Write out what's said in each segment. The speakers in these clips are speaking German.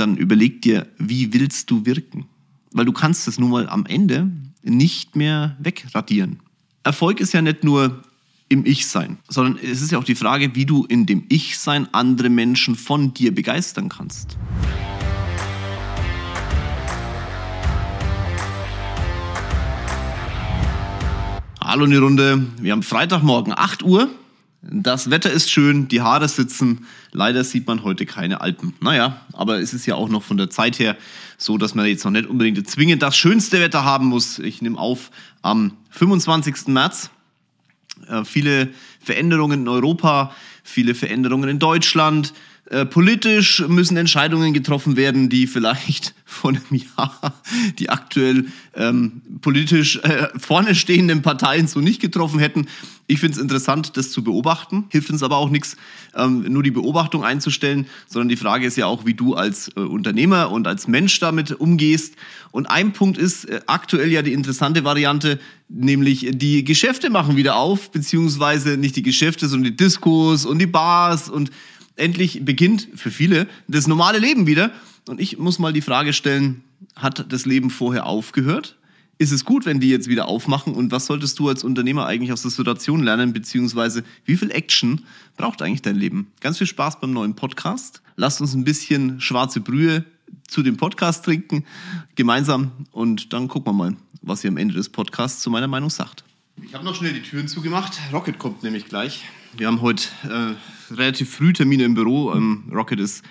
dann überleg dir, wie willst du wirken? Weil du kannst es nun mal am Ende nicht mehr wegradieren. Erfolg ist ja nicht nur im Ich-Sein, sondern es ist ja auch die Frage, wie du in dem Ich-Sein andere Menschen von dir begeistern kannst. Hallo in die Runde. Wir haben Freitagmorgen 8 Uhr. Das Wetter ist schön, die Haare sitzen. Leider sieht man heute keine Alpen. Naja, aber es ist ja auch noch von der Zeit her so, dass man jetzt noch nicht unbedingt zwingend das schönste Wetter haben muss. Ich nehme auf am 25. März. Äh, viele Veränderungen in Europa, viele Veränderungen in Deutschland. Äh, politisch müssen Entscheidungen getroffen werden, die vielleicht von einem Jahr die aktuell ähm, politisch äh, vorne stehenden Parteien so nicht getroffen hätten. Ich finde es interessant, das zu beobachten. Hilft uns aber auch nichts, ähm, nur die Beobachtung einzustellen, sondern die Frage ist ja auch, wie du als äh, Unternehmer und als Mensch damit umgehst. Und ein Punkt ist äh, aktuell ja die interessante Variante, nämlich die Geschäfte machen wieder auf, beziehungsweise nicht die Geschäfte, sondern die Diskos und die Bars und endlich beginnt für viele das normale Leben wieder. Und ich muss mal die Frage stellen, hat das Leben vorher aufgehört? Ist es gut, wenn die jetzt wieder aufmachen? Und was solltest du als Unternehmer eigentlich aus der Situation lernen? Beziehungsweise wie viel Action braucht eigentlich dein Leben? Ganz viel Spaß beim neuen Podcast. Lasst uns ein bisschen schwarze Brühe zu dem Podcast trinken, gemeinsam. Und dann gucken wir mal, was ihr am Ende des Podcasts zu meiner Meinung sagt. Ich habe noch schnell die Türen zugemacht. Rocket kommt nämlich gleich. Wir haben heute äh, relativ früh Termine im Büro. Ähm, Rocket ist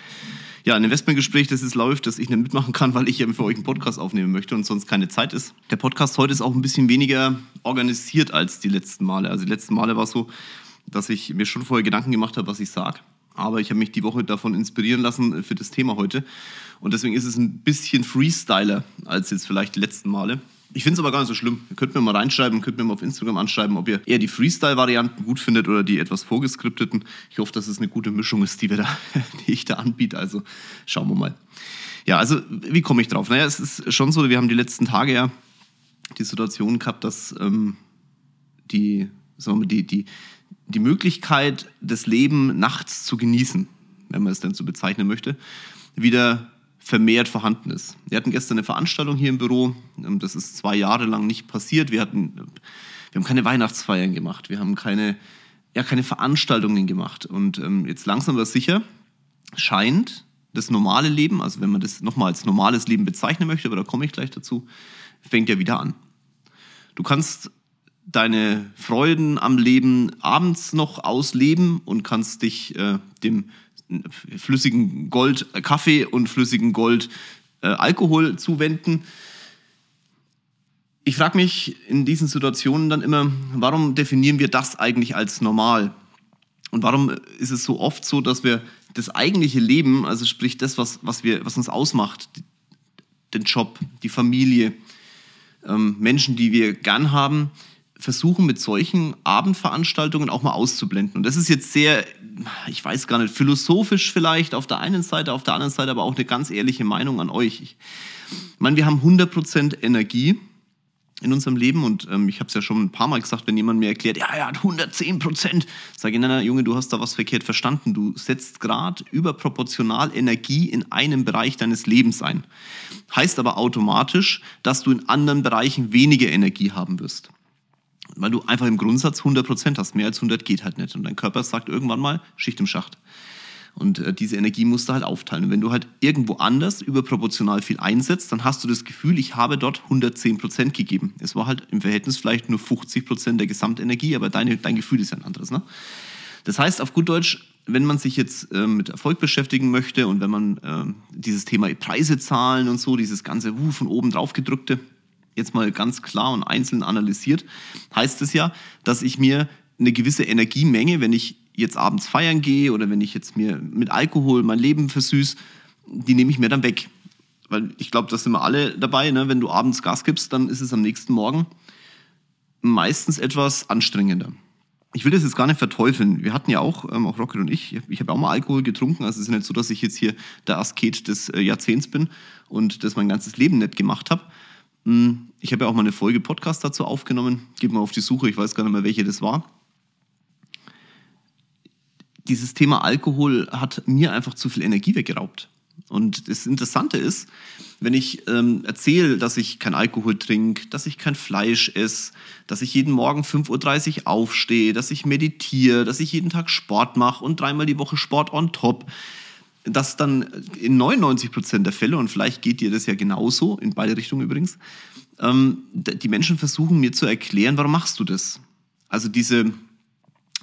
ja ein Investmentgespräch, das jetzt läuft, das ich nicht mitmachen kann, weil ich eben für euch einen Podcast aufnehmen möchte und sonst keine Zeit ist. Der Podcast heute ist auch ein bisschen weniger organisiert als die letzten Male. Also die letzten Male war es so, dass ich mir schon vorher Gedanken gemacht habe, was ich sage. Aber ich habe mich die Woche davon inspirieren lassen für das Thema heute. Und deswegen ist es ein bisschen Freestyler als jetzt vielleicht die letzten Male. Ich finde es aber gar nicht so schlimm. Ihr könnt mir mal reinschreiben, könnt mir mal auf Instagram anschreiben, ob ihr eher die Freestyle-Varianten gut findet oder die etwas vorgeskripteten. Ich hoffe, dass es eine gute Mischung ist, die, wir da, die ich da anbiete. Also schauen wir mal. Ja, also wie komme ich drauf? Naja, es ist schon so, wir haben die letzten Tage ja die Situation gehabt, dass ähm, die, sagen wir, die, die, die Möglichkeit, das Leben nachts zu genießen, wenn man es denn so bezeichnen möchte, wieder vermehrt vorhanden ist. Wir hatten gestern eine Veranstaltung hier im Büro. Ähm, das ist zwei Jahre lang nicht passiert. Wir, hatten, wir haben keine Weihnachtsfeiern gemacht. Wir haben keine, ja, keine Veranstaltungen gemacht. Und ähm, jetzt langsam aber sicher scheint das normale Leben, also wenn man das nochmal als normales Leben bezeichnen möchte, aber da komme ich gleich dazu, fängt ja wieder an. Du kannst deine Freuden am Leben abends noch ausleben und kannst dich äh, dem flüssigen Gold äh, Kaffee und flüssigen Gold äh, Alkohol zuwenden. Ich frage mich in diesen Situationen dann immer, warum definieren wir das eigentlich als normal? Und warum ist es so oft so, dass wir das eigentliche Leben, also sprich das, was, was, wir, was uns ausmacht, den Job, die Familie, ähm, Menschen, die wir gern haben, versuchen mit solchen Abendveranstaltungen auch mal auszublenden. Und das ist jetzt sehr, ich weiß gar nicht, philosophisch vielleicht auf der einen Seite, auf der anderen Seite aber auch eine ganz ehrliche Meinung an euch. Ich meine, wir haben 100% Energie in unserem Leben und ähm, ich habe es ja schon ein paar Mal gesagt, wenn jemand mir erklärt, ja, er hat 110 Prozent, sage ich, nein, nein, Junge, du hast da was verkehrt verstanden. Du setzt gerade überproportional Energie in einem Bereich deines Lebens ein. Heißt aber automatisch, dass du in anderen Bereichen weniger Energie haben wirst weil du einfach im Grundsatz 100 Prozent hast. Mehr als 100 geht halt nicht. Und dein Körper sagt irgendwann mal, Schicht im Schacht. Und äh, diese Energie musst du halt aufteilen. Und wenn du halt irgendwo anders überproportional viel einsetzt, dann hast du das Gefühl, ich habe dort 110 Prozent gegeben. Es war halt im Verhältnis vielleicht nur 50 Prozent der Gesamtenergie, aber deine, dein Gefühl ist ja ein anderes. Ne? Das heißt, auf gut Deutsch, wenn man sich jetzt äh, mit Erfolg beschäftigen möchte und wenn man äh, dieses Thema Preise zahlen und so, dieses ganze uh, von oben drauf gedrückte, jetzt mal ganz klar und einzeln analysiert, heißt es ja, dass ich mir eine gewisse Energiemenge, wenn ich jetzt abends feiern gehe oder wenn ich jetzt mir mit Alkohol mein Leben versüß, die nehme ich mir dann weg. Weil ich glaube, das sind wir alle dabei. Ne? Wenn du abends Gas gibst, dann ist es am nächsten Morgen meistens etwas anstrengender. Ich will das jetzt gar nicht verteufeln. Wir hatten ja auch, ähm, auch Rocket und ich, ich habe auch mal Alkohol getrunken. Also es ist nicht so, dass ich jetzt hier der Asket des äh, Jahrzehnts bin und das mein ganzes Leben nicht gemacht habe. Hm, ich habe ja auch mal eine Folge Podcast dazu aufgenommen. Gib mal auf die Suche, ich weiß gar nicht mehr, welche das war. Dieses Thema Alkohol hat mir einfach zu viel Energie weggeraubt. Und das Interessante ist, wenn ich ähm, erzähle, dass ich kein Alkohol trinke, dass ich kein Fleisch esse, dass ich jeden Morgen 5.30 Uhr aufstehe, dass ich meditiere, dass ich jeden Tag Sport mache und dreimal die Woche Sport on top, dass dann in 99 Prozent der Fälle, und vielleicht geht dir das ja genauso, in beide Richtungen übrigens, ähm, die Menschen versuchen mir zu erklären, warum machst du das? Also diese,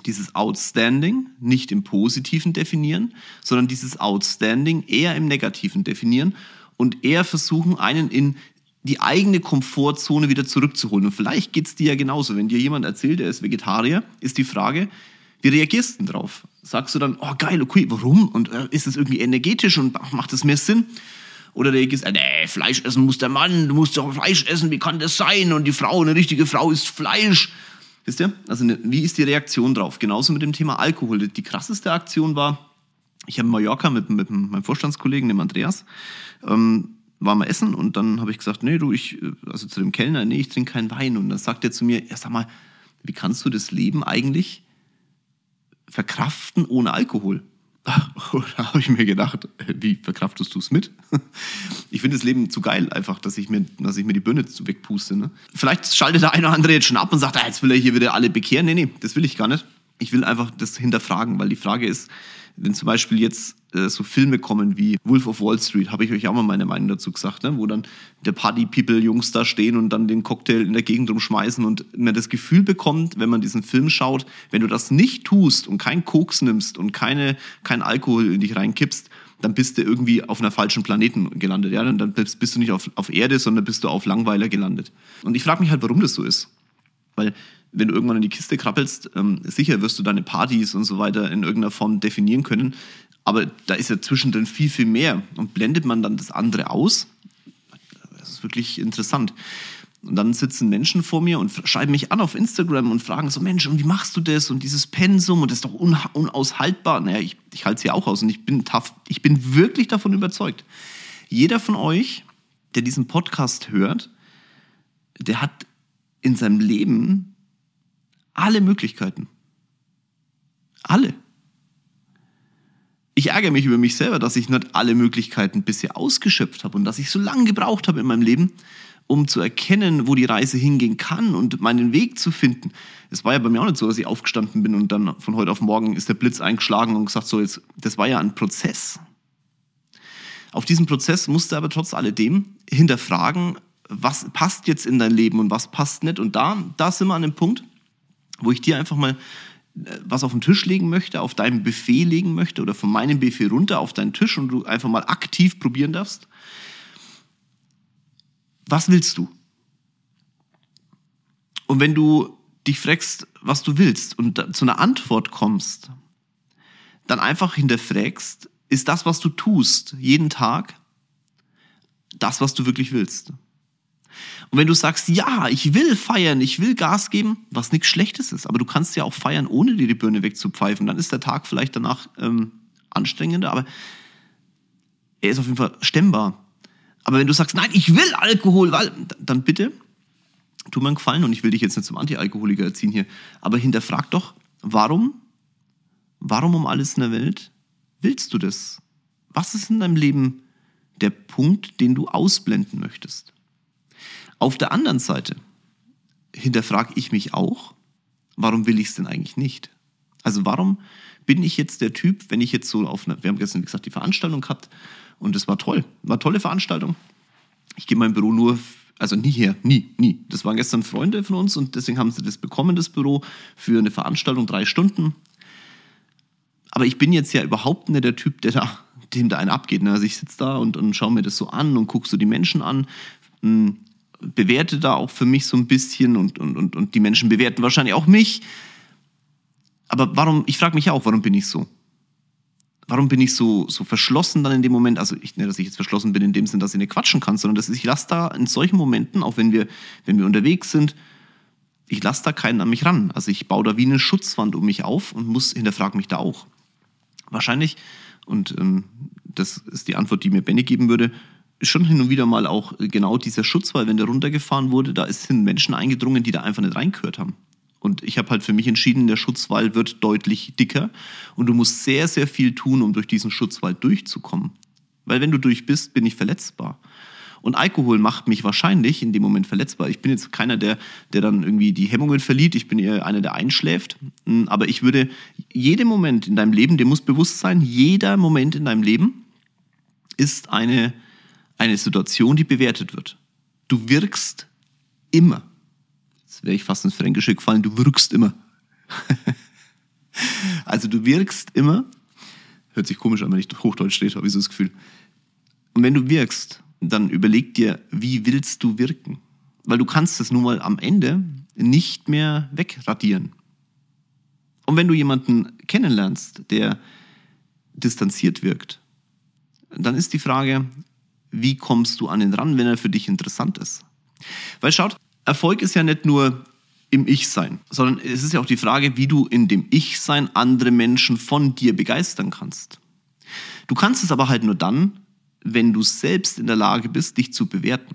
dieses Outstanding nicht im Positiven definieren, sondern dieses Outstanding eher im Negativen definieren und eher versuchen, einen in die eigene Komfortzone wieder zurückzuholen. Und vielleicht geht es dir ja genauso. Wenn dir jemand erzählt, er ist Vegetarier, ist die Frage, wie reagierst du denn drauf? Sagst du dann, oh geil, okay, warum? Und äh, ist es irgendwie energetisch und macht es mehr Sinn? Oder reagierst du, nee, Fleisch essen muss der Mann, du musst doch Fleisch essen, wie kann das sein? Und die Frau, eine richtige Frau isst Fleisch. Wisst ihr? Also ne, wie ist die Reaktion drauf? Genauso mit dem Thema Alkohol. Die krasseste Aktion war, ich habe in Mallorca mit, mit meinem Vorstandskollegen, dem Andreas, ähm, war mal essen und dann habe ich gesagt, nee, du, ich, also zu dem Kellner, nee, ich trinke keinen Wein. Und dann sagt er zu mir, ja, sag mal, wie kannst du das Leben eigentlich verkraften ohne Alkohol? da habe ich mir gedacht, wie verkraftest du es mit? Ich finde das Leben zu geil, einfach, dass ich mir, dass ich mir die Birne wegpuste. Ne? Vielleicht schaltet der eine oder andere jetzt schon ab und sagt, ah, jetzt will er hier wieder alle bekehren. Nee, nee, das will ich gar nicht. Ich will einfach das hinterfragen, weil die Frage ist, wenn zum Beispiel jetzt äh, so Filme kommen wie Wolf of Wall Street, habe ich euch auch mal meine Meinung dazu gesagt, ne? wo dann der Party-People-Jungs da stehen und dann den Cocktail in der Gegend rumschmeißen und man das Gefühl bekommt, wenn man diesen Film schaut, wenn du das nicht tust und keinen Koks nimmst und keine, kein Alkohol in dich reinkippst, dann bist du irgendwie auf einer falschen Planeten gelandet. Ja? Dann bist du nicht auf, auf Erde, sondern bist du auf Langweiler gelandet. Und ich frage mich halt, warum das so ist. Weil wenn du irgendwann in die Kiste krabbelst, ähm, sicher wirst du deine Partys und so weiter in irgendeiner Form definieren können. Aber da ist ja zwischendrin viel, viel mehr. Und blendet man dann das andere aus? Das ist wirklich interessant. Und dann sitzen Menschen vor mir und schreiben mich an auf Instagram und fragen so, Mensch, und wie machst du das? Und dieses Pensum und das ist doch unaushaltbar. Naja, ich, ich halte es ja auch aus und ich bin, tough, ich bin wirklich davon überzeugt. Jeder von euch, der diesen Podcast hört, der hat in seinem Leben alle Möglichkeiten. Alle. Ich ärgere mich über mich selber, dass ich nicht alle Möglichkeiten bisher ausgeschöpft habe und dass ich so lange gebraucht habe in meinem Leben, um zu erkennen, wo die Reise hingehen kann und meinen Weg zu finden. Es war ja bei mir auch nicht so, dass ich aufgestanden bin und dann von heute auf morgen ist der Blitz eingeschlagen und gesagt, so jetzt, das war ja ein Prozess. Auf diesen Prozess musste aber trotz alledem hinterfragen, was passt jetzt in dein Leben und was passt nicht. Und da, da sind wir an dem Punkt, wo ich dir einfach mal äh, was auf den Tisch legen möchte, auf deinem Buffet legen möchte oder von meinem Buffet runter auf deinen Tisch und du einfach mal aktiv probieren darfst. Was willst du? Und wenn du dich fragst, was du willst und zu einer Antwort kommst, dann einfach hinterfragst, ist das, was du tust, jeden Tag, das, was du wirklich willst? Und wenn du sagst, ja, ich will feiern, ich will Gas geben, was nichts Schlechtes ist, aber du kannst ja auch feiern, ohne dir die Birne wegzupfeifen, dann ist der Tag vielleicht danach ähm, anstrengender, aber er ist auf jeden Fall stemmbar. Aber wenn du sagst, nein, ich will Alkohol, weil, dann bitte, tu mir einen Gefallen und ich will dich jetzt nicht zum Anti-Alkoholiker erziehen hier, aber hinterfrag doch, warum, warum um alles in der Welt willst du das? Was ist in deinem Leben der Punkt, den du ausblenden möchtest? Auf der anderen Seite hinterfrage ich mich auch, warum will ich es denn eigentlich nicht? Also warum bin ich jetzt der Typ, wenn ich jetzt so auf einer, wir haben gestern wie gesagt die Veranstaltung gehabt und es war toll, war eine tolle Veranstaltung. Ich gehe mein Büro nur, also nie her, nie, nie. Das waren gestern Freunde von uns und deswegen haben sie das bekommen, das Büro, für eine Veranstaltung, drei Stunden. Aber ich bin jetzt ja überhaupt nicht der Typ, der da, dem da einen abgeht. Ne? Also ich sitze da und, und schaue mir das so an und gucke so die Menschen an. Bewerte da auch für mich so ein bisschen und, und, und, und die Menschen bewerten wahrscheinlich auch mich. Aber warum, ich frage mich ja auch, warum bin ich so? Warum bin ich so, so verschlossen dann in dem Moment? Also nicht, dass ich jetzt verschlossen bin in dem Sinn, dass ich nicht quatschen kann, sondern dass ich lasse da in solchen Momenten, auch wenn wir, wenn wir unterwegs sind, ich lasse da keinen an mich ran. Also ich baue da wie eine Schutzwand um mich auf und muss hinterfrage mich da auch. Wahrscheinlich, und ähm, das ist die Antwort, die mir Benny geben würde, schon hin und wieder mal auch genau dieser Schutzwall, wenn der runtergefahren wurde, da sind Menschen eingedrungen, die da einfach nicht reingehört haben. Und ich habe halt für mich entschieden, der Schutzwall wird deutlich dicker und du musst sehr, sehr viel tun, um durch diesen Schutzwall durchzukommen. Weil wenn du durch bist, bin ich verletzbar. Und Alkohol macht mich wahrscheinlich in dem Moment verletzbar. Ich bin jetzt keiner, der, der dann irgendwie die Hemmungen verliert. Ich bin eher einer, der einschläft. Hm, aber ich würde, jeden Moment in deinem Leben, dir muss bewusst sein, jeder Moment in deinem Leben ist eine, eine Situation, die bewertet wird. Du wirkst immer. Jetzt wäre ich fast ins Fränkische gefallen, du wirkst immer. also du wirkst immer. Hört sich komisch an, wenn ich Hochdeutsch steht, habe ich so das Gefühl. Und wenn du wirkst, dann überleg dir, wie willst du wirken? Weil du kannst es nun mal am Ende nicht mehr wegradieren. Und wenn du jemanden kennenlernst, der distanziert wirkt, dann ist die Frage, wie kommst du an ihn ran, wenn er für dich interessant ist? Weil schaut, Erfolg ist ja nicht nur im Ich-Sein, sondern es ist ja auch die Frage, wie du in dem Ich-Sein andere Menschen von dir begeistern kannst. Du kannst es aber halt nur dann, wenn du selbst in der Lage bist, dich zu bewerten.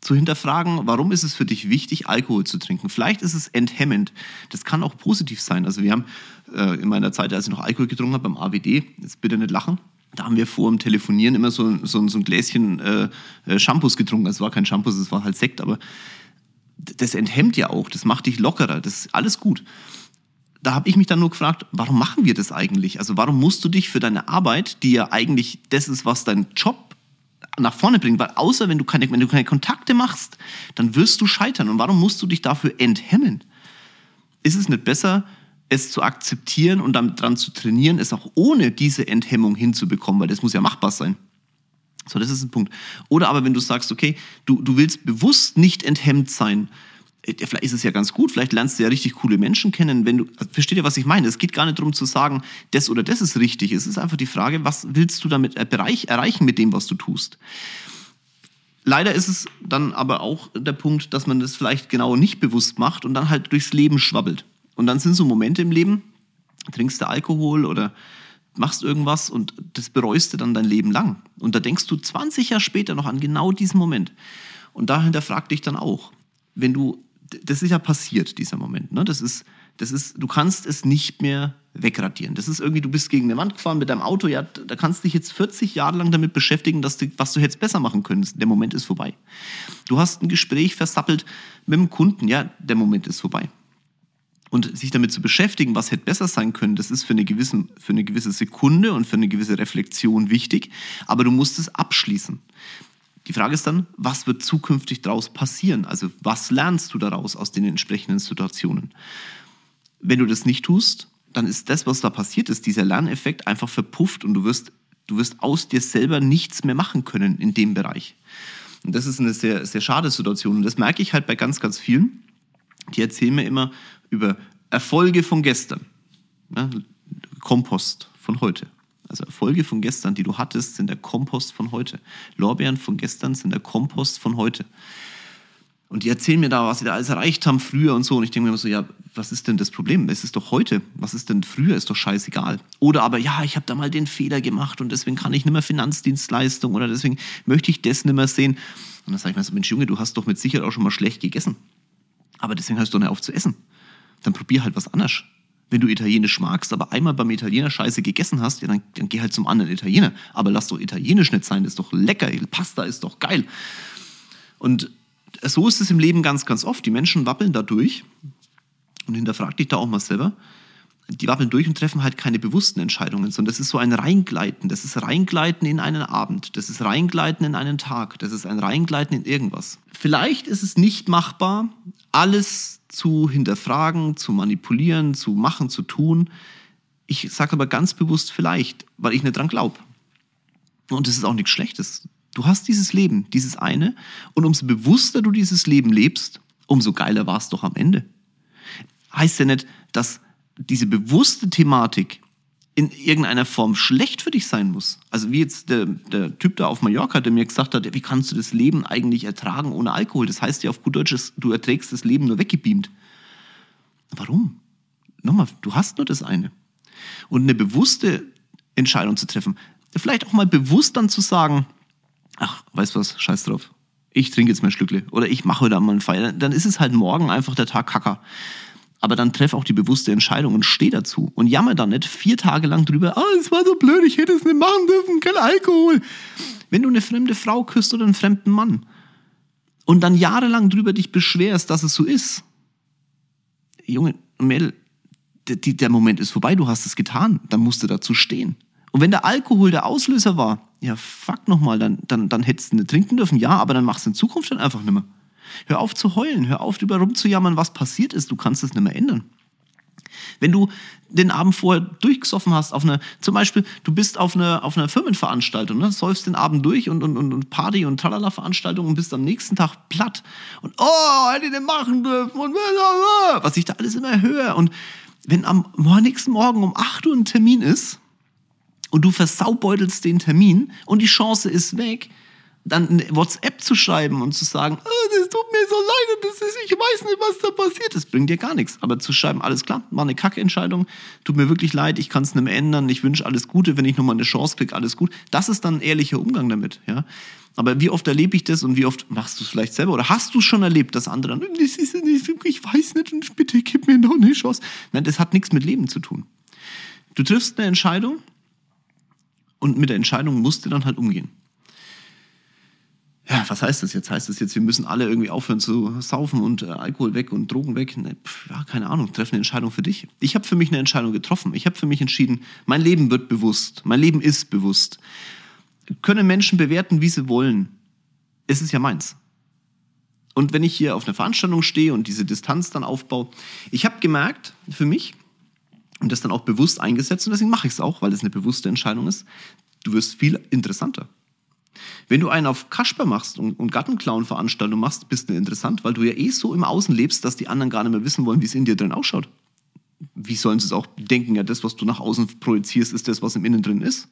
Zu hinterfragen, warum ist es für dich wichtig, Alkohol zu trinken? Vielleicht ist es enthemmend. Das kann auch positiv sein. Also wir haben äh, in meiner Zeit, als ich noch Alkohol getrunken habe, beim AWD, jetzt bitte nicht lachen, da haben wir vor dem Telefonieren immer so, so, so ein Gläschen äh, äh Shampoos getrunken. Es war kein Shampoo, es war halt Sekt, aber das enthemmt ja auch, das macht dich lockerer, das ist alles gut da habe ich mich dann nur gefragt, warum machen wir das eigentlich? Also warum musst du dich für deine Arbeit, die ja eigentlich das ist, was dein Job nach vorne bringt, weil außer wenn du keine, wenn du keine Kontakte machst, dann wirst du scheitern. Und warum musst du dich dafür enthemmen? Ist es nicht besser, es zu akzeptieren und dann dran zu trainieren, es auch ohne diese Enthemmung hinzubekommen, weil das muss ja machbar sein. So, das ist ein Punkt. Oder aber wenn du sagst, okay, du, du willst bewusst nicht enthemmt sein, äh, vielleicht ist es ja ganz gut, vielleicht lernst du ja richtig coole Menschen kennen, wenn du, also versteht ihr, was ich meine? Es geht gar nicht darum zu sagen, das oder das ist richtig. Es ist einfach die Frage, was willst du damit erreichen mit dem, was du tust? Leider ist es dann aber auch der Punkt, dass man das vielleicht genau nicht bewusst macht und dann halt durchs Leben schwabbelt. Und dann sind so Momente im Leben, trinkst du Alkohol oder machst irgendwas und das bereust du dann dein Leben lang. Und da denkst du 20 Jahre später noch an genau diesen Moment. Und dahinter frag dich dann auch, wenn du das ist ja passiert, dieser Moment. Ne? Das ist, das ist, du kannst es nicht mehr wegradieren. Das ist irgendwie, du bist gegen eine Wand gefahren mit deinem Auto, ja, da kannst du dich jetzt 40 Jahre lang damit beschäftigen, dass du, was du jetzt besser machen könntest. Der Moment ist vorbei. Du hast ein Gespräch versappelt mit dem Kunden, ja, der Moment ist vorbei. Und sich damit zu beschäftigen, was hätte besser sein können, das ist für eine, gewisse, für eine gewisse Sekunde und für eine gewisse Reflexion wichtig, aber du musst es abschließen. Die Frage ist dann, was wird zukünftig daraus passieren? Also was lernst du daraus aus den entsprechenden Situationen? Wenn du das nicht tust, dann ist das, was da passiert ist, dieser Lerneffekt einfach verpufft und du wirst, du wirst aus dir selber nichts mehr machen können in dem Bereich. Und das ist eine sehr, sehr schade Situation. Und das merke ich halt bei ganz, ganz vielen. Die erzählen mir immer über Erfolge von gestern. Ja, Kompost von heute. Also Erfolge von gestern, die du hattest, sind der Kompost von heute. Lorbeeren von gestern sind der Kompost von heute. Und die erzählen mir da, was sie da alles erreicht haben früher und so. Und ich denke mir immer so, ja, was ist denn das Problem? Es ist doch heute. Was ist denn früher? Ist doch scheißegal. Oder aber, ja, ich habe da mal den Fehler gemacht und deswegen kann ich nicht mehr Finanzdienstleistung oder deswegen möchte ich das nicht mehr sehen. Und dann sage ich mir so, Mensch Junge, du hast doch mit Sicherheit auch schon mal schlecht gegessen. Aber deswegen hörst du nicht auf zu essen. Dann probier halt was anderes wenn du Italienisch magst, aber einmal beim Italiener Scheiße gegessen hast, ja, dann, dann geh halt zum anderen Italiener. Aber lass doch Italienisch nicht sein, das ist doch lecker, Pasta ist doch geil. Und so ist es im Leben ganz, ganz oft. Die Menschen wappeln da durch und hinterfrag dich da auch mal selber. Die wappeln durch und treffen halt keine bewussten Entscheidungen, sondern das ist so ein Reingleiten. Das ist Reingleiten in einen Abend. Das ist Reingleiten in einen Tag. Das ist ein Reingleiten in irgendwas. Vielleicht ist es nicht machbar, alles zu hinterfragen, zu manipulieren, zu machen, zu tun. Ich sage aber ganz bewusst vielleicht, weil ich nicht dran glaube. Und das ist auch nichts Schlechtes. Du hast dieses Leben, dieses eine, und umso bewusster du dieses Leben lebst, umso geiler war es doch am Ende. Heißt ja nicht, dass diese bewusste Thematik in irgendeiner Form schlecht für dich sein muss. Also wie jetzt der, der Typ da auf Mallorca, der mir gesagt hat, wie kannst du das Leben eigentlich ertragen ohne Alkohol? Das heißt ja auf gut Deutsch, du erträgst das Leben nur weggebeamt. Warum? Nochmal, du hast nur das eine. Und eine bewusste Entscheidung zu treffen, vielleicht auch mal bewusst dann zu sagen, ach, weißt du was, scheiß drauf. Ich trinke jetzt mein Schlückle oder ich mache heute mal einen Feier. Dann ist es halt morgen einfach der Tag Kacker. Aber dann treff auch die bewusste Entscheidung und steh dazu. Und jammer dann nicht vier Tage lang drüber, ah, oh, es war so blöd, ich hätte es nicht machen dürfen, kein Alkohol. Wenn du eine fremde Frau küsst oder einen fremden Mann und dann jahrelang drüber dich beschwerst, dass es so ist, Junge, Mädel, der Moment ist vorbei, du hast es getan, dann musst du dazu stehen. Und wenn der Alkohol der Auslöser war, ja, fuck nochmal, dann, dann, dann hättest du nicht trinken dürfen, ja, aber dann machst du in Zukunft dann einfach nicht mehr. Hör auf zu heulen, hör auf drüber rumzujammern, was passiert ist, du kannst es nicht mehr ändern. Wenn du den Abend vorher durchgesoffen hast, auf eine, zum Beispiel, du bist auf einer auf eine Firmenveranstaltung, ne, säufst den Abend durch und, und, und Party und Tralala-Veranstaltung und bist am nächsten Tag platt und oh, hätte ich den machen dürfen und was ich da alles immer höre. Und wenn am nächsten Morgen um 8 Uhr ein Termin ist und du versaubeutelst den Termin und die Chance ist weg, dann eine WhatsApp zu schreiben und zu sagen, oh, das tut mir so leid das ist, ich weiß nicht, was da passiert. Das bringt dir gar nichts. Aber zu schreiben, alles klar, war eine Kacke-Entscheidung, tut mir wirklich leid, ich kann es nicht mehr ändern, ich wünsche alles Gute, wenn ich nochmal eine Chance kriege, alles gut. Das ist dann ein ehrlicher Umgang damit. Ja? Aber wie oft erlebe ich das und wie oft machst du es vielleicht selber? Oder hast du schon erlebt, dass andere das ist, ich weiß nicht und bitte gib mir noch eine Chance. Nein, das hat nichts mit Leben zu tun. Du triffst eine Entscheidung und mit der Entscheidung musst du dann halt umgehen ja, was heißt das jetzt? Heißt das jetzt, wir müssen alle irgendwie aufhören zu saufen und äh, Alkohol weg und Drogen weg? Ne, pf, ja, keine Ahnung, treff eine Entscheidung für dich. Ich habe für mich eine Entscheidung getroffen. Ich habe für mich entschieden, mein Leben wird bewusst, mein Leben ist bewusst. Können Menschen bewerten, wie sie wollen. Es ist ja meins. Und wenn ich hier auf einer Veranstaltung stehe und diese Distanz dann aufbaue, ich habe gemerkt, für mich, und das dann auch bewusst eingesetzt, und deswegen mache ich es auch, weil es eine bewusste Entscheidung ist, du wirst viel interessanter. Wenn du einen auf Kasper machst und, und Gattenclown-Veranstaltung machst, bist du interessant, weil du ja eh so im Außen lebst, dass die anderen gar nicht mehr wissen wollen, wie es in dir drin ausschaut. Wie sollen sie es auch denken? Ja, das, was du nach außen projizierst, ist das, was im Innen drin ist.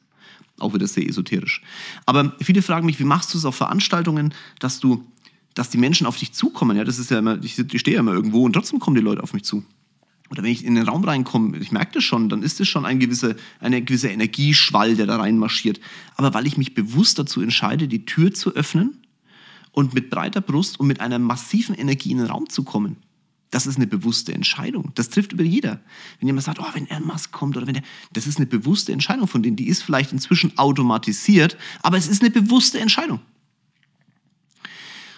Auch wieder sehr esoterisch. Aber viele fragen mich, wie machst du es auf Veranstaltungen, dass du, dass die Menschen auf dich zukommen? Ja, das ist ja immer, ich, ich stehe ja immer irgendwo und trotzdem kommen die Leute auf mich zu oder wenn ich in den Raum reinkomme, ich merke das schon, dann ist es schon ein gewisse, eine gewisse Energieschwall, der da reinmarschiert. Aber weil ich mich bewusst dazu entscheide, die Tür zu öffnen und mit breiter Brust und mit einer massiven Energie in den Raum zu kommen, das ist eine bewusste Entscheidung. Das trifft über jeder. Wenn jemand sagt, oh, wenn Elon Musk kommt oder wenn der, das ist eine bewusste Entscheidung von denen. Die ist vielleicht inzwischen automatisiert, aber es ist eine bewusste Entscheidung.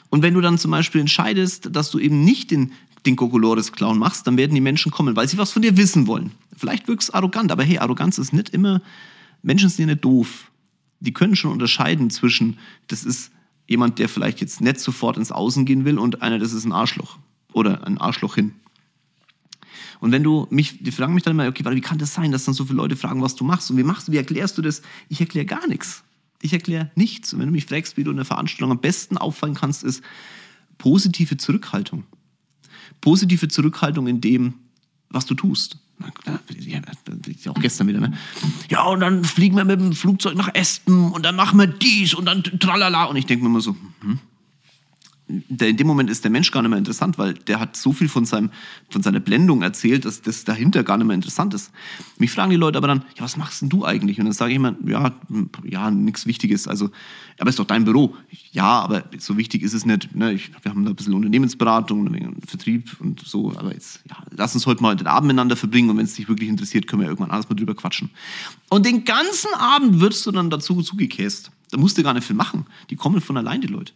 Und wenn du dann zum Beispiel entscheidest, dass du eben nicht den den Kokolores-Clown machst, dann werden die Menschen kommen, weil sie was von dir wissen wollen. Vielleicht wirkst du arrogant, aber hey, Arroganz ist nicht immer, Menschen sind ja nicht doof. Die können schon unterscheiden zwischen, das ist jemand, der vielleicht jetzt nicht sofort ins Außen gehen will und einer, das ist ein Arschloch. Oder ein Arschloch hin. Und wenn du mich, die fragen mich dann immer, okay, wie kann das sein, dass dann so viele Leute fragen, was du machst und wie machst du, wie erklärst du das? Ich erkläre gar nichts. Ich erkläre nichts. Und wenn du mich fragst, wie du in der Veranstaltung am besten auffallen kannst, ist positive Zurückhaltung positive Zurückhaltung in dem, was du tust. Ja, auch gestern wieder, ne? Ja, und dann fliegen wir mit dem Flugzeug nach Espen und dann machen wir dies und dann tralala. Und ich denke mir immer so, hm, der, in dem Moment ist der Mensch gar nicht mehr interessant, weil der hat so viel von, seinem, von seiner Blendung erzählt, dass das dahinter gar nicht mehr interessant ist. Mich fragen die Leute aber dann, ja, was machst denn du eigentlich? Und dann sage ich immer, ja, ja, nichts Wichtiges. Also, aber es ist doch dein Büro. Ja, aber so wichtig ist es nicht. Ne? Ich, wir haben da ein bisschen Unternehmensberatung, ein Vertrieb und so. Aber jetzt, ja, lass uns heute mal den Abend miteinander verbringen und wenn es dich wirklich interessiert, können wir irgendwann anders mal drüber quatschen. Und den ganzen Abend wirst du dann dazu zugekäst. Da musst du gar nicht viel machen. Die kommen von allein, die Leute.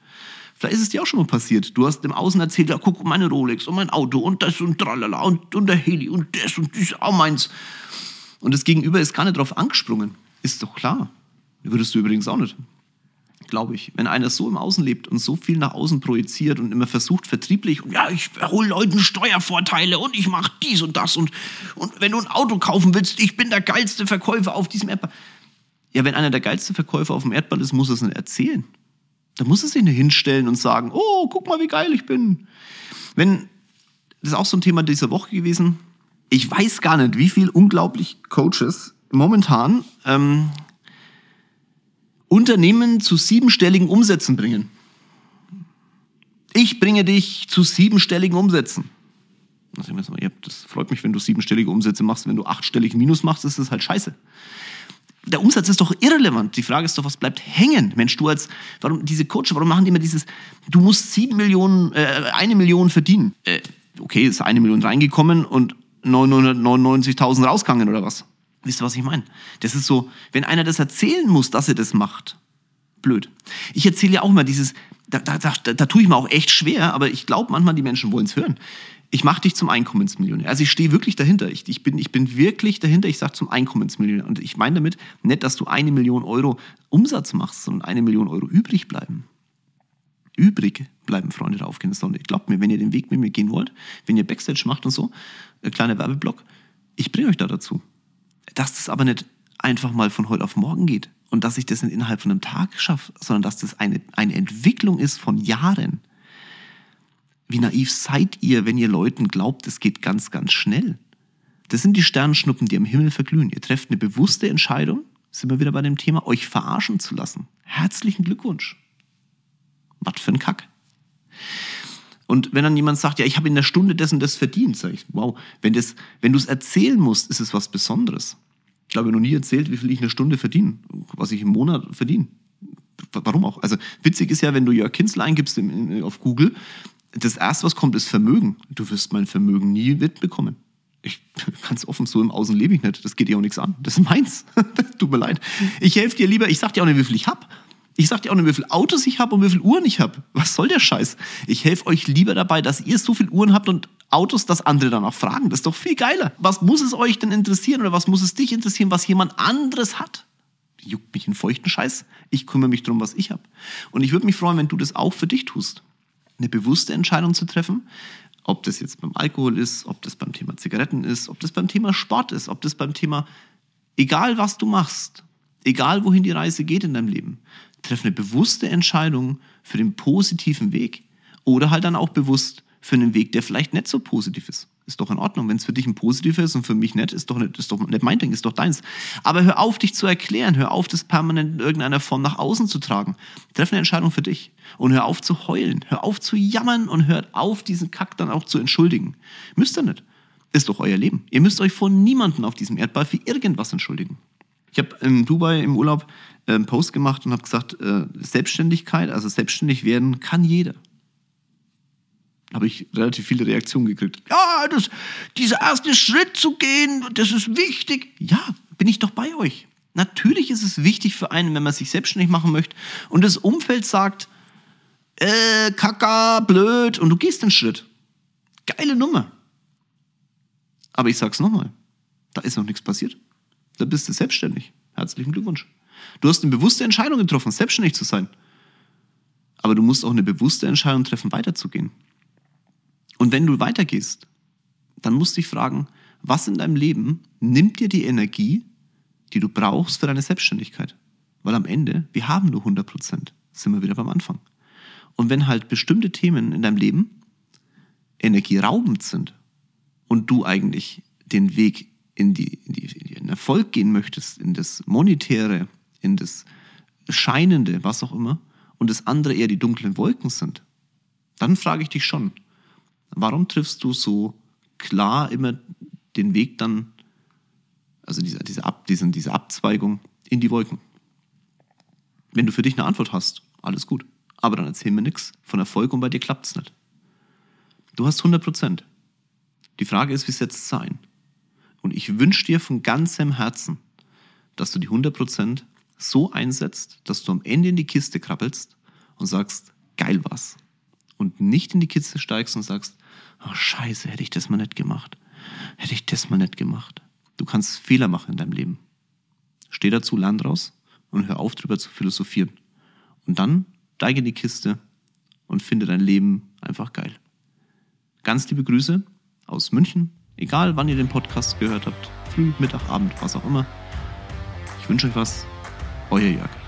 Vielleicht ist es dir auch schon mal passiert. Du hast dem Außen erzählt, ja, guck, meine Rolex und mein Auto und das und tralala und, und der Heli und das und das auch meins. Und das Gegenüber ist gar nicht drauf angesprungen. Ist doch klar. Würdest du übrigens auch nicht. Glaube ich. Wenn einer so im Außen lebt und so viel nach außen projiziert und immer versucht, vertrieblich, und ja, ich hole Leuten Steuervorteile und ich mache dies und das und, und wenn du ein Auto kaufen willst, ich bin der geilste Verkäufer auf diesem Erdball. Ja, wenn einer der geilste Verkäufer auf dem Erdball ist, muss er es nicht erzählen. Da muss er sich nicht hinstellen und sagen, oh, guck mal, wie geil ich bin. Wenn, das ist auch so ein Thema dieser Woche gewesen. Ich weiß gar nicht, wie viel unglaublich Coaches momentan ähm, Unternehmen zu siebenstelligen Umsätzen bringen. Ich bringe dich zu siebenstelligen Umsätzen. Das freut mich, wenn du siebenstellige Umsätze machst. Wenn du achtstellig Minus machst, ist das halt scheiße der Umsatz ist doch irrelevant. Die Frage ist doch, was bleibt hängen? Mensch, du als, warum diese Coach, warum machen die immer dieses, du musst sieben Millionen, äh, eine Million verdienen? Äh, okay, ist eine Million reingekommen und 999.000 rausgegangen oder was? Wisst ihr, was ich meine? Das ist so, wenn einer das erzählen muss, dass er das macht, blöd. Ich erzähle ja auch immer dieses, da, da, da, da tue ich mir auch echt schwer, aber ich glaube manchmal, die Menschen wollen es hören. Ich mache dich zum Einkommensmillionär. Also ich stehe wirklich dahinter. Ich, ich, bin, ich bin wirklich dahinter. Ich sage zum Einkommensmillionär. Und ich meine damit nicht, dass du eine Million Euro Umsatz machst, sondern eine Million Euro übrig bleiben. Übrig bleiben, Freunde der aufgehenden Sonne. Glaubt mir, wenn ihr den Weg mit mir gehen wollt, wenn ihr Backstage macht und so, ein kleiner Werbeblock, ich bringe euch da dazu. Dass das aber nicht einfach mal von heute auf morgen geht und dass ich das nicht innerhalb von einem Tag schaffe, sondern dass das eine, eine Entwicklung ist von Jahren. Wie naiv seid ihr, wenn ihr Leuten glaubt, es geht ganz, ganz schnell? Das sind die Sternschnuppen, die am Himmel verglühen. Ihr trefft eine bewusste Entscheidung, sind wir wieder bei dem Thema, euch verarschen zu lassen. Herzlichen Glückwunsch. Was für ein Kack. Und wenn dann jemand sagt, ja, ich habe in der Stunde dessen das verdient, sage ich, wow, wenn, das, wenn du es erzählen musst, ist es was Besonderes. Ich glaube, noch nie erzählt, wie viel ich in der Stunde verdiene, was ich im Monat verdiene. Warum auch? Also witzig ist ja, wenn du Jörg Kinzel eingibst auf Google, das erste, was kommt, ist Vermögen. Du wirst mein Vermögen nie mitbekommen. Ich ganz offen so im Außen lebe ich nicht. Das geht dir auch nichts an. Das ist meins. Tut mir leid. Ich helfe dir lieber. Ich sag dir auch nicht, wie viel ich habe. Ich sag dir auch nicht, wie viele Autos ich habe und wie viele Uhren ich habe. Was soll der Scheiß? Ich helfe euch lieber dabei, dass ihr so viele Uhren habt und Autos, dass andere danach fragen. Das ist doch viel geiler. Was muss es euch denn interessieren oder was muss es dich interessieren, was jemand anderes hat? Juckt mich in feuchten Scheiß. Ich kümmere mich darum, was ich habe. Und ich würde mich freuen, wenn du das auch für dich tust eine bewusste Entscheidung zu treffen, ob das jetzt beim Alkohol ist, ob das beim Thema Zigaretten ist, ob das beim Thema Sport ist, ob das beim Thema, egal was du machst, egal wohin die Reise geht in deinem Leben, treff eine bewusste Entscheidung für den positiven Weg oder halt dann auch bewusst für einen Weg, der vielleicht nicht so positiv ist. Ist doch in Ordnung. Wenn es für dich ein positiver ist und für mich nicht, ist doch nicht, ist doch nicht mein Ding, ist doch deins. Aber hör auf, dich zu erklären. Hör auf, das permanent in irgendeiner Form nach außen zu tragen. Treff eine Entscheidung für dich. Und hör auf zu heulen. Hör auf zu jammern und hört auf, diesen Kack dann auch zu entschuldigen. Müsst ihr nicht. Ist doch euer Leben. Ihr müsst euch vor niemanden auf diesem Erdball für irgendwas entschuldigen. Ich habe in Dubai im Urlaub äh, einen Post gemacht und habe gesagt, äh, Selbstständigkeit, also selbstständig werden kann jeder habe ich relativ viele Reaktionen gekriegt. Ja, das, dieser erste Schritt zu gehen, das ist wichtig. Ja, bin ich doch bei euch. Natürlich ist es wichtig für einen, wenn man sich selbstständig machen möchte und das Umfeld sagt, äh, Kaka, blöd, und du gehst den Schritt. Geile Nummer. Aber ich sag's nochmal, da ist noch nichts passiert. Da bist du selbstständig. Herzlichen Glückwunsch. Du hast eine bewusste Entscheidung getroffen, selbstständig zu sein. Aber du musst auch eine bewusste Entscheidung treffen, weiterzugehen. Und wenn du weitergehst, dann musst du dich fragen, was in deinem Leben nimmt dir die Energie, die du brauchst für deine Selbstständigkeit? Weil am Ende, wir haben nur 100 Prozent, sind wir wieder beim Anfang. Und wenn halt bestimmte Themen in deinem Leben energieraubend sind und du eigentlich den Weg in, die, in, die, in den Erfolg gehen möchtest, in das Monetäre, in das Scheinende, was auch immer, und das andere eher die dunklen Wolken sind, dann frage ich dich schon, warum triffst du so klar immer den Weg dann, also diese, diese, Ab, diese, diese Abzweigung in die Wolken? Wenn du für dich eine Antwort hast, alles gut. Aber dann erzähl mir nichts von Erfolg und bei dir klappt es nicht. Du hast 100 Prozent. Die Frage ist, wie es ein? Und ich wünsche dir von ganzem Herzen, dass du die 100 Prozent so einsetzt, dass du am Ende in die Kiste krabbelst und sagst, geil was und nicht in die Kiste steigst und sagst, oh scheiße, hätte ich das mal nicht gemacht. Hätte ich das mal nicht gemacht. Du kannst Fehler machen in deinem Leben. Steh dazu, lern draus und hör auf, drüber zu philosophieren. Und dann steige in die Kiste und finde dein Leben einfach geil. Ganz liebe Grüße aus München. Egal, wann ihr den Podcast gehört habt. Früh, Mittag, Abend, was auch immer. Ich wünsche euch was. Euer Jörg.